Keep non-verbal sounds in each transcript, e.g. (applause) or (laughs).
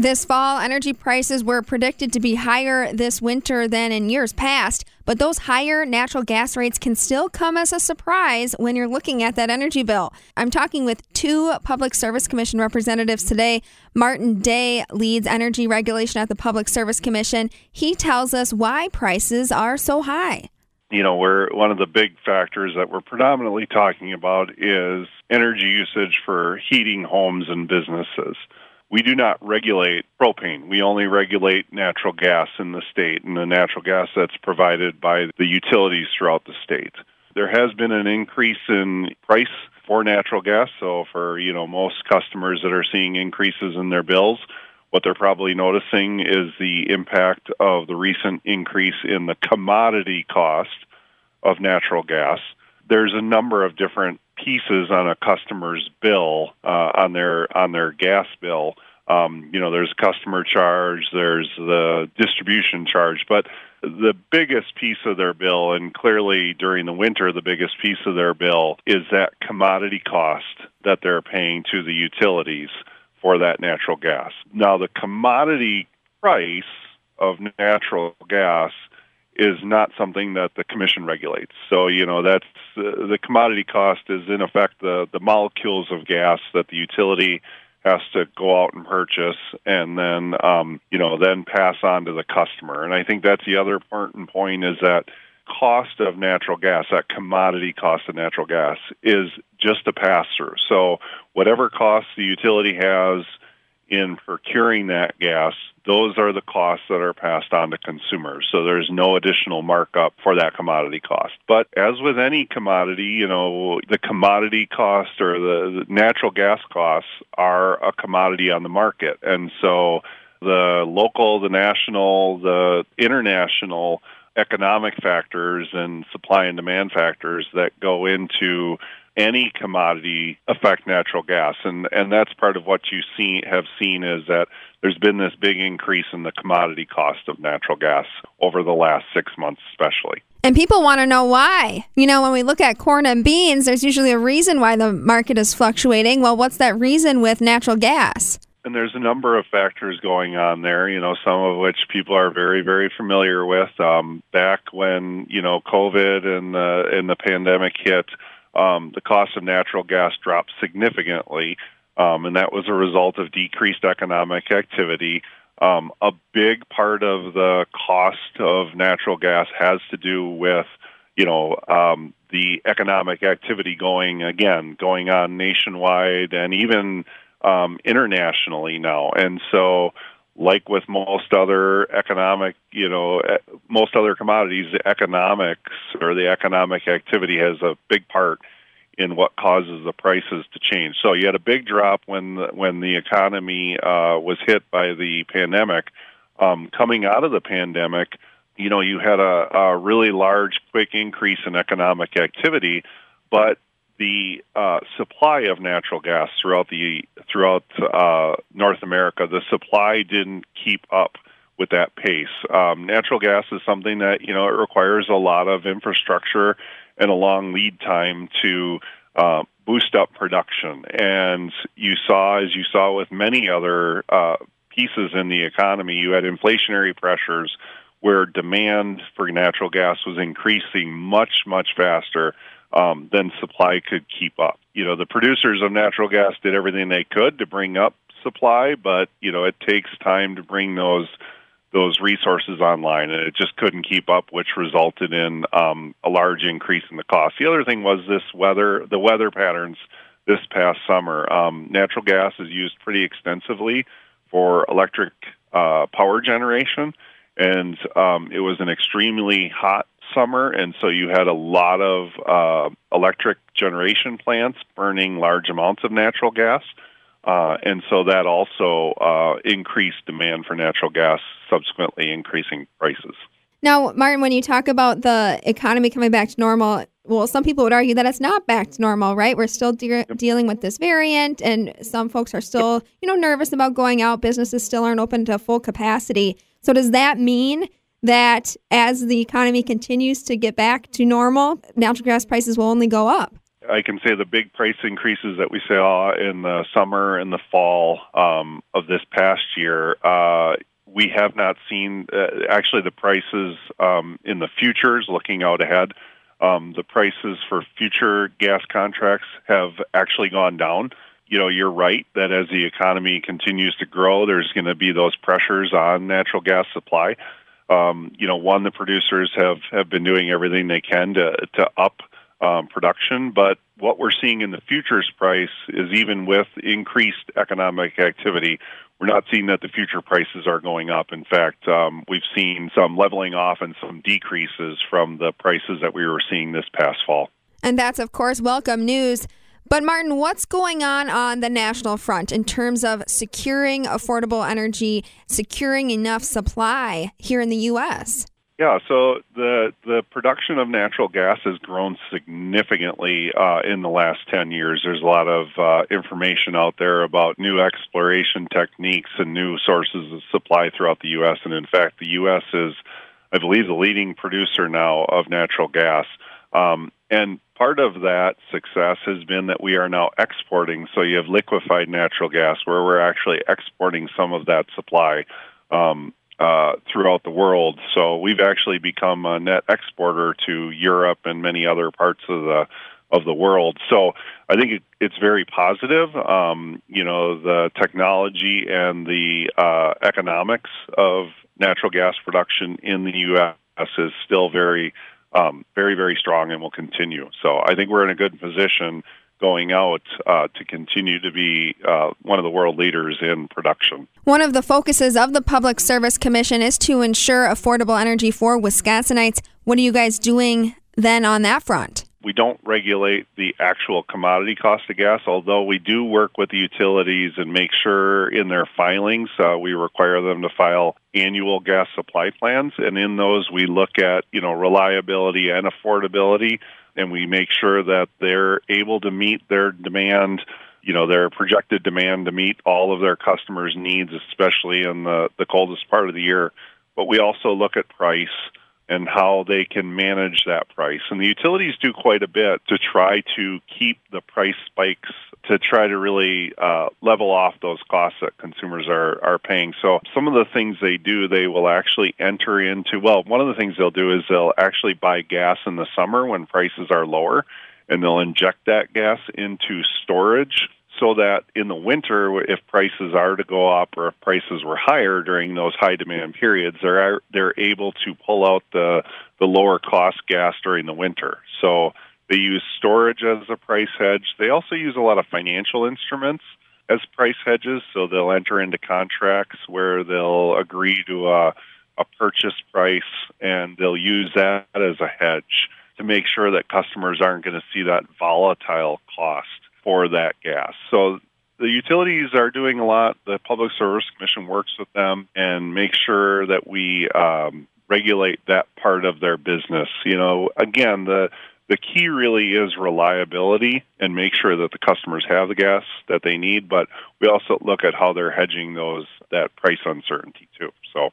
This fall, energy prices were predicted to be higher this winter than in years past, but those higher natural gas rates can still come as a surprise when you're looking at that energy bill. I'm talking with two Public Service Commission representatives today. Martin Day leads energy regulation at the Public Service Commission. He tells us why prices are so high. You know, we're one of the big factors that we're predominantly talking about is energy usage for heating homes and businesses we do not regulate propane. We only regulate natural gas in the state and the natural gas that's provided by the utilities throughout the state. There has been an increase in price for natural gas, so for, you know, most customers that are seeing increases in their bills, what they're probably noticing is the impact of the recent increase in the commodity cost of natural gas. There's a number of different pieces on a customer's bill uh, on their on their gas bill. Um, you know, there's customer charge, there's the distribution charge, but the biggest piece of their bill, and clearly during the winter, the biggest piece of their bill is that commodity cost that they're paying to the utilities for that natural gas. Now, the commodity price of natural gas is not something that the commission regulates. So, you know, that's uh, the commodity cost is in effect the, the molecules of gas that the utility has to go out and purchase and then um, you know then pass on to the customer. And I think that's the other important point is that cost of natural gas, that commodity cost of natural gas, is just a pass through. So whatever costs the utility has in procuring that gas, those are the costs that are passed on to consumers. So there's no additional markup for that commodity cost. But as with any commodity, you know, the commodity cost or the, natural gas costs are a commodity on the market. And so the local, the national, the international economic factors and supply and demand factors that go into any commodity affect natural gas and and that's part of what you see have seen is that there's been this big increase in the commodity cost of natural gas over the last 6 months especially and people want to know why. You know, when we look at corn and beans, there's usually a reason why the market is fluctuating. Well, what's that reason with natural gas? And there's a number of factors going on there, you know, some of which people are very, very familiar with. Um, back when, you know, COVID and the, and the pandemic hit, um, the cost of natural gas dropped significantly, um, and that was a result of decreased economic activity. Um, a big part of the cost of natural gas has to do with, you know, um, the economic activity going again going on nationwide and even um, internationally now, and so like with most other economic, you know, most other commodities, the economics or the economic activity has a big part in what causes the prices to change. So you had a big drop when the, when the economy uh, was hit by the pandemic. Um, coming out of the pandemic, you know, you had a, a really large, quick increase in economic activity, but the uh, supply of natural gas throughout the throughout uh, North America, the supply didn't keep up with that pace. Um, natural gas is something that you know it requires a lot of infrastructure and a long lead time to uh, boost up production. And you saw, as you saw with many other uh, pieces in the economy, you had inflationary pressures where demand for natural gas was increasing much much faster um, then supply could keep up. You know, the producers of natural gas did everything they could to bring up supply, but you know, it takes time to bring those those resources online, and it just couldn't keep up, which resulted in um, a large increase in the cost. The other thing was this weather, the weather patterns this past summer. Um, natural gas is used pretty extensively for electric uh, power generation, and um, it was an extremely hot summer, and so you had a lot of uh, electric generation plants burning large amounts of natural gas. Uh, and so that also uh, increased demand for natural gas, subsequently increasing prices. Now, Martin, when you talk about the economy coming back to normal, well, some people would argue that it's not back to normal, right? We're still de- yep. dealing with this variant, and some folks are still, you know, nervous about going out. Businesses still aren't open to full capacity. So, does that mean that as the economy continues to get back to normal, natural gas prices will only go up? I can say the big price increases that we saw in the summer and the fall um, of this past year, uh, we have not seen uh, actually the prices um, in the futures looking out ahead. Um, the prices for future gas contracts have actually gone down. You know, you're right that as the economy continues to grow, there's going to be those pressures on natural gas supply. Um, you know, one, the producers have, have been doing everything they can to, to up um, production, but what we're seeing in the futures price is even with increased economic activity, we're not seeing that the future prices are going up. In fact, um, we've seen some leveling off and some decreases from the prices that we were seeing this past fall. And that's, of course, welcome news. But, Martin, what's going on on the national front in terms of securing affordable energy, securing enough supply here in the U.S.? Yeah, so the the production of natural gas has grown significantly uh, in the last ten years. There's a lot of uh, information out there about new exploration techniques and new sources of supply throughout the U.S. And in fact, the U.S. is, I believe, the leading producer now of natural gas. Um, and part of that success has been that we are now exporting. So you have liquefied natural gas, where we're actually exporting some of that supply. Um, uh, throughout the world. So we've actually become a net exporter to Europe and many other parts of the of the world. So I think it, it's very positive. Um, you know, the technology and the uh, economics of natural gas production in the U.S. is still very, um, very, very strong and will continue. So I think we're in a good position going out uh, to continue to be uh, one of the world leaders in production. One of the focuses of the Public Service Commission is to ensure affordable energy for Wisconsinites. What are you guys doing then on that front? We don't regulate the actual commodity cost of gas, although we do work with the utilities and make sure in their filings uh, we require them to file annual gas supply plans, and in those we look at you know reliability and affordability and we make sure that they're able to meet their demand you know their projected demand to meet all of their customers needs especially in the the coldest part of the year. But we also look at price and how they can manage that price. And the utilities do quite a bit to try to keep the price spikes to try to really uh, level off those costs that consumers are, are paying. So some of the things they do, they will actually enter into, well, one of the things they'll do is they'll actually buy gas in the summer when prices are lower, and they'll inject that gas into storage so that in the winter, if prices are to go up or if prices were higher during those high demand periods, they're they're able to pull out the the lower cost gas during the winter. So they use storage as a price hedge. They also use a lot of financial instruments as price hedges. So they'll enter into contracts where they'll agree to a, a purchase price and they'll use that as a hedge to make sure that customers aren't going to see that volatile cost for that gas. So the utilities are doing a lot. The Public Service Commission works with them and makes sure that we um, regulate that part of their business. You know, again, the the key really is reliability and make sure that the customers have the gas that they need. But we also look at how they're hedging those that price uncertainty too. So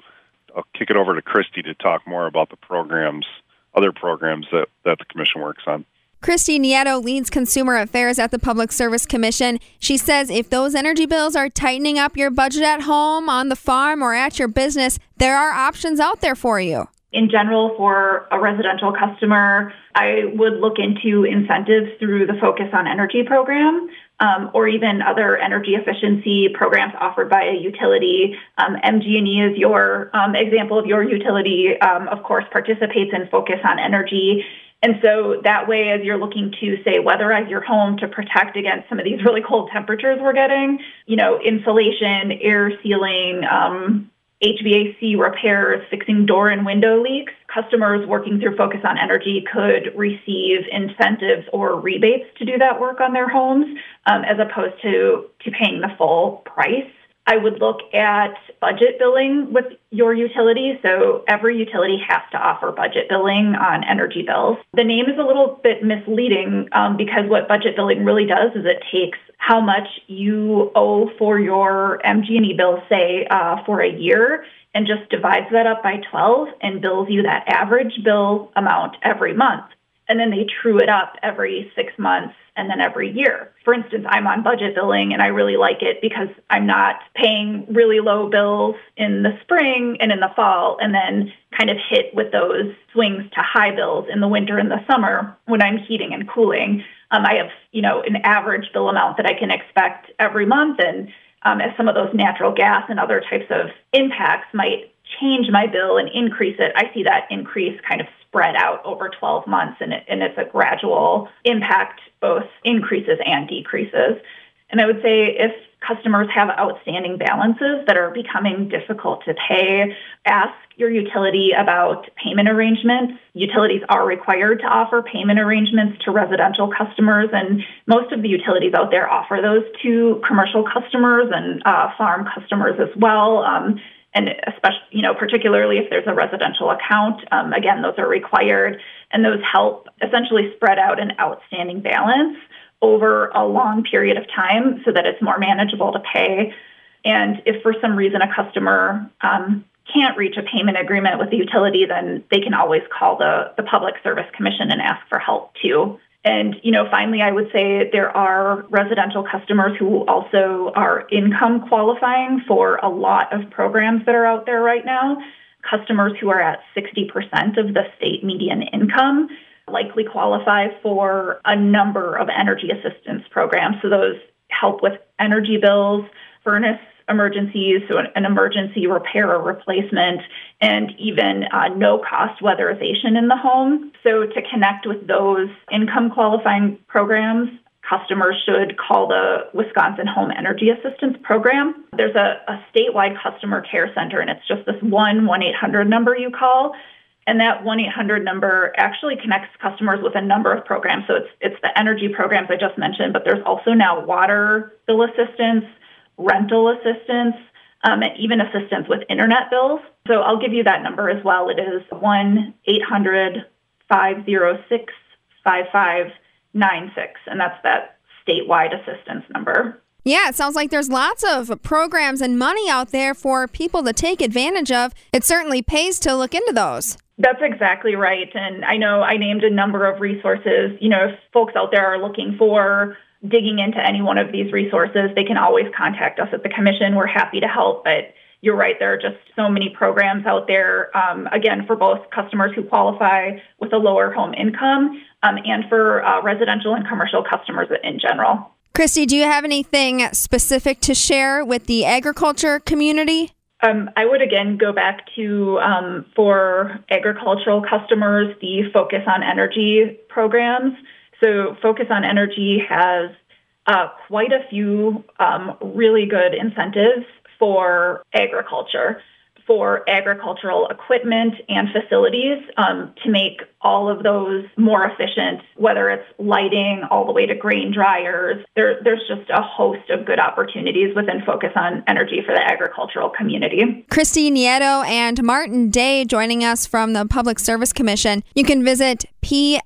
I'll kick it over to Kristy to talk more about the programs, other programs that that the commission works on. Kristy Nieto leads consumer affairs at the Public Service Commission. She says if those energy bills are tightening up your budget at home, on the farm, or at your business, there are options out there for you. In general, for a residential customer, I would look into incentives through the Focus on Energy program. Um, or even other energy efficiency programs offered by a utility. Um, MG&E is your um, example of your utility. Um, of course, participates in Focus on Energy, and so that way, as you're looking to say weatherize your home to protect against some of these (laughs) really cold temperatures we're getting, you know, insulation, air sealing, um, HVAC repairs, fixing door and window leaks, customers working through Focus on Energy could receive incentives or rebates to do that work on their homes, um, as opposed to to paying the full price. I would look at budget billing with your utility. So every utility has to offer budget billing on energy bills. The name is a little bit misleading um, because what budget billing really does is it takes how much you owe for your MG&E bill, say uh, for a year, and just divides that up by 12 and bills you that average bill amount every month. And then they true it up every six months and then every year. For instance, I'm on budget billing and I really like it because I'm not paying really low bills in the spring and in the fall and then kind of hit with those swings to high bills in the winter and the summer when I'm heating and cooling. Um, I have, you know, an average bill amount that I can expect every month. And um, as some of those natural gas and other types of impacts might change my bill and increase it, I see that increase kind of spread out over 12 months and, it, and it's a gradual impact, both increases and decreases. And I would say if customers have outstanding balances that are becoming difficult to pay, ask your utility about payment arrangements. Utilities are required to offer payment arrangements to residential customers, and most of the utilities out there offer those to commercial customers and uh, farm customers as well. Um, and especially, you know, particularly if there's a residential account, um, again, those are required, and those help essentially spread out an outstanding balance over a long period of time so that it's more manageable to pay. And if for some reason a customer um, can't reach a payment agreement with the utility, then they can always call the, the Public Service Commission and ask for help too. And, you know, finally, I would say there are residential customers who also are income qualifying for a lot of programs that are out there right now. Customers who are at 60% of the state median income likely qualify for a number of energy assistance programs. So those help with energy bills, furnace emergencies, so an, emergency repair or replacement, and even uh, no cost weatherization in the home. So to connect with those income qualifying programs, customers should call the Wisconsin Home Energy Assistance Program. There's a, a statewide customer care center, and it's just this one 1 800 number you call. And that 1 800 number actually connects customers with a number of programs. So it's, it's the energy programs I just mentioned, but there's also now water bill assistance, rental assistance, um, and even assistance with internet bills. So I'll give you that number as well. It is 1 800 506 5596, and that's that statewide assistance number. Yeah, it sounds like there's lots of programs and money out there for people to take advantage of. It certainly pays to look into those. That's exactly right. And I know I named a number of resources. You know, if folks out there are looking for digging into any one of these resources, they can always contact us at the Commission. We're happy to help. But you're right, there are just so many programs out there, um, again, for both customers who qualify with a lower home income um, and for uh, residential and commercial customers in general. Kristy, do you have anything specific to share with the agriculture community? Um, I would again go back to um, for agricultural customers the focus on energy programs. So, Focus on Energy has uh, quite a few um, really good incentives for agriculture for agricultural equipment and facilities um, to make all of those more efficient, whether it's lighting all the way to grain dryers. There, there's just a host of good opportunities within Focus on Energy for the agricultural community. Kristy Nieto and Martin Day joining us from the Public Service Commission. You can visit psc.wi.gov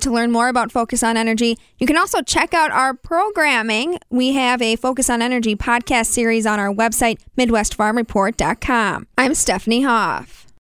to learn more about Focus on Energy. You can also check out our programming. We have a Focus on Energy podcast series on our website, MidwestFarmReport.com. I'm Stephanie Hoff.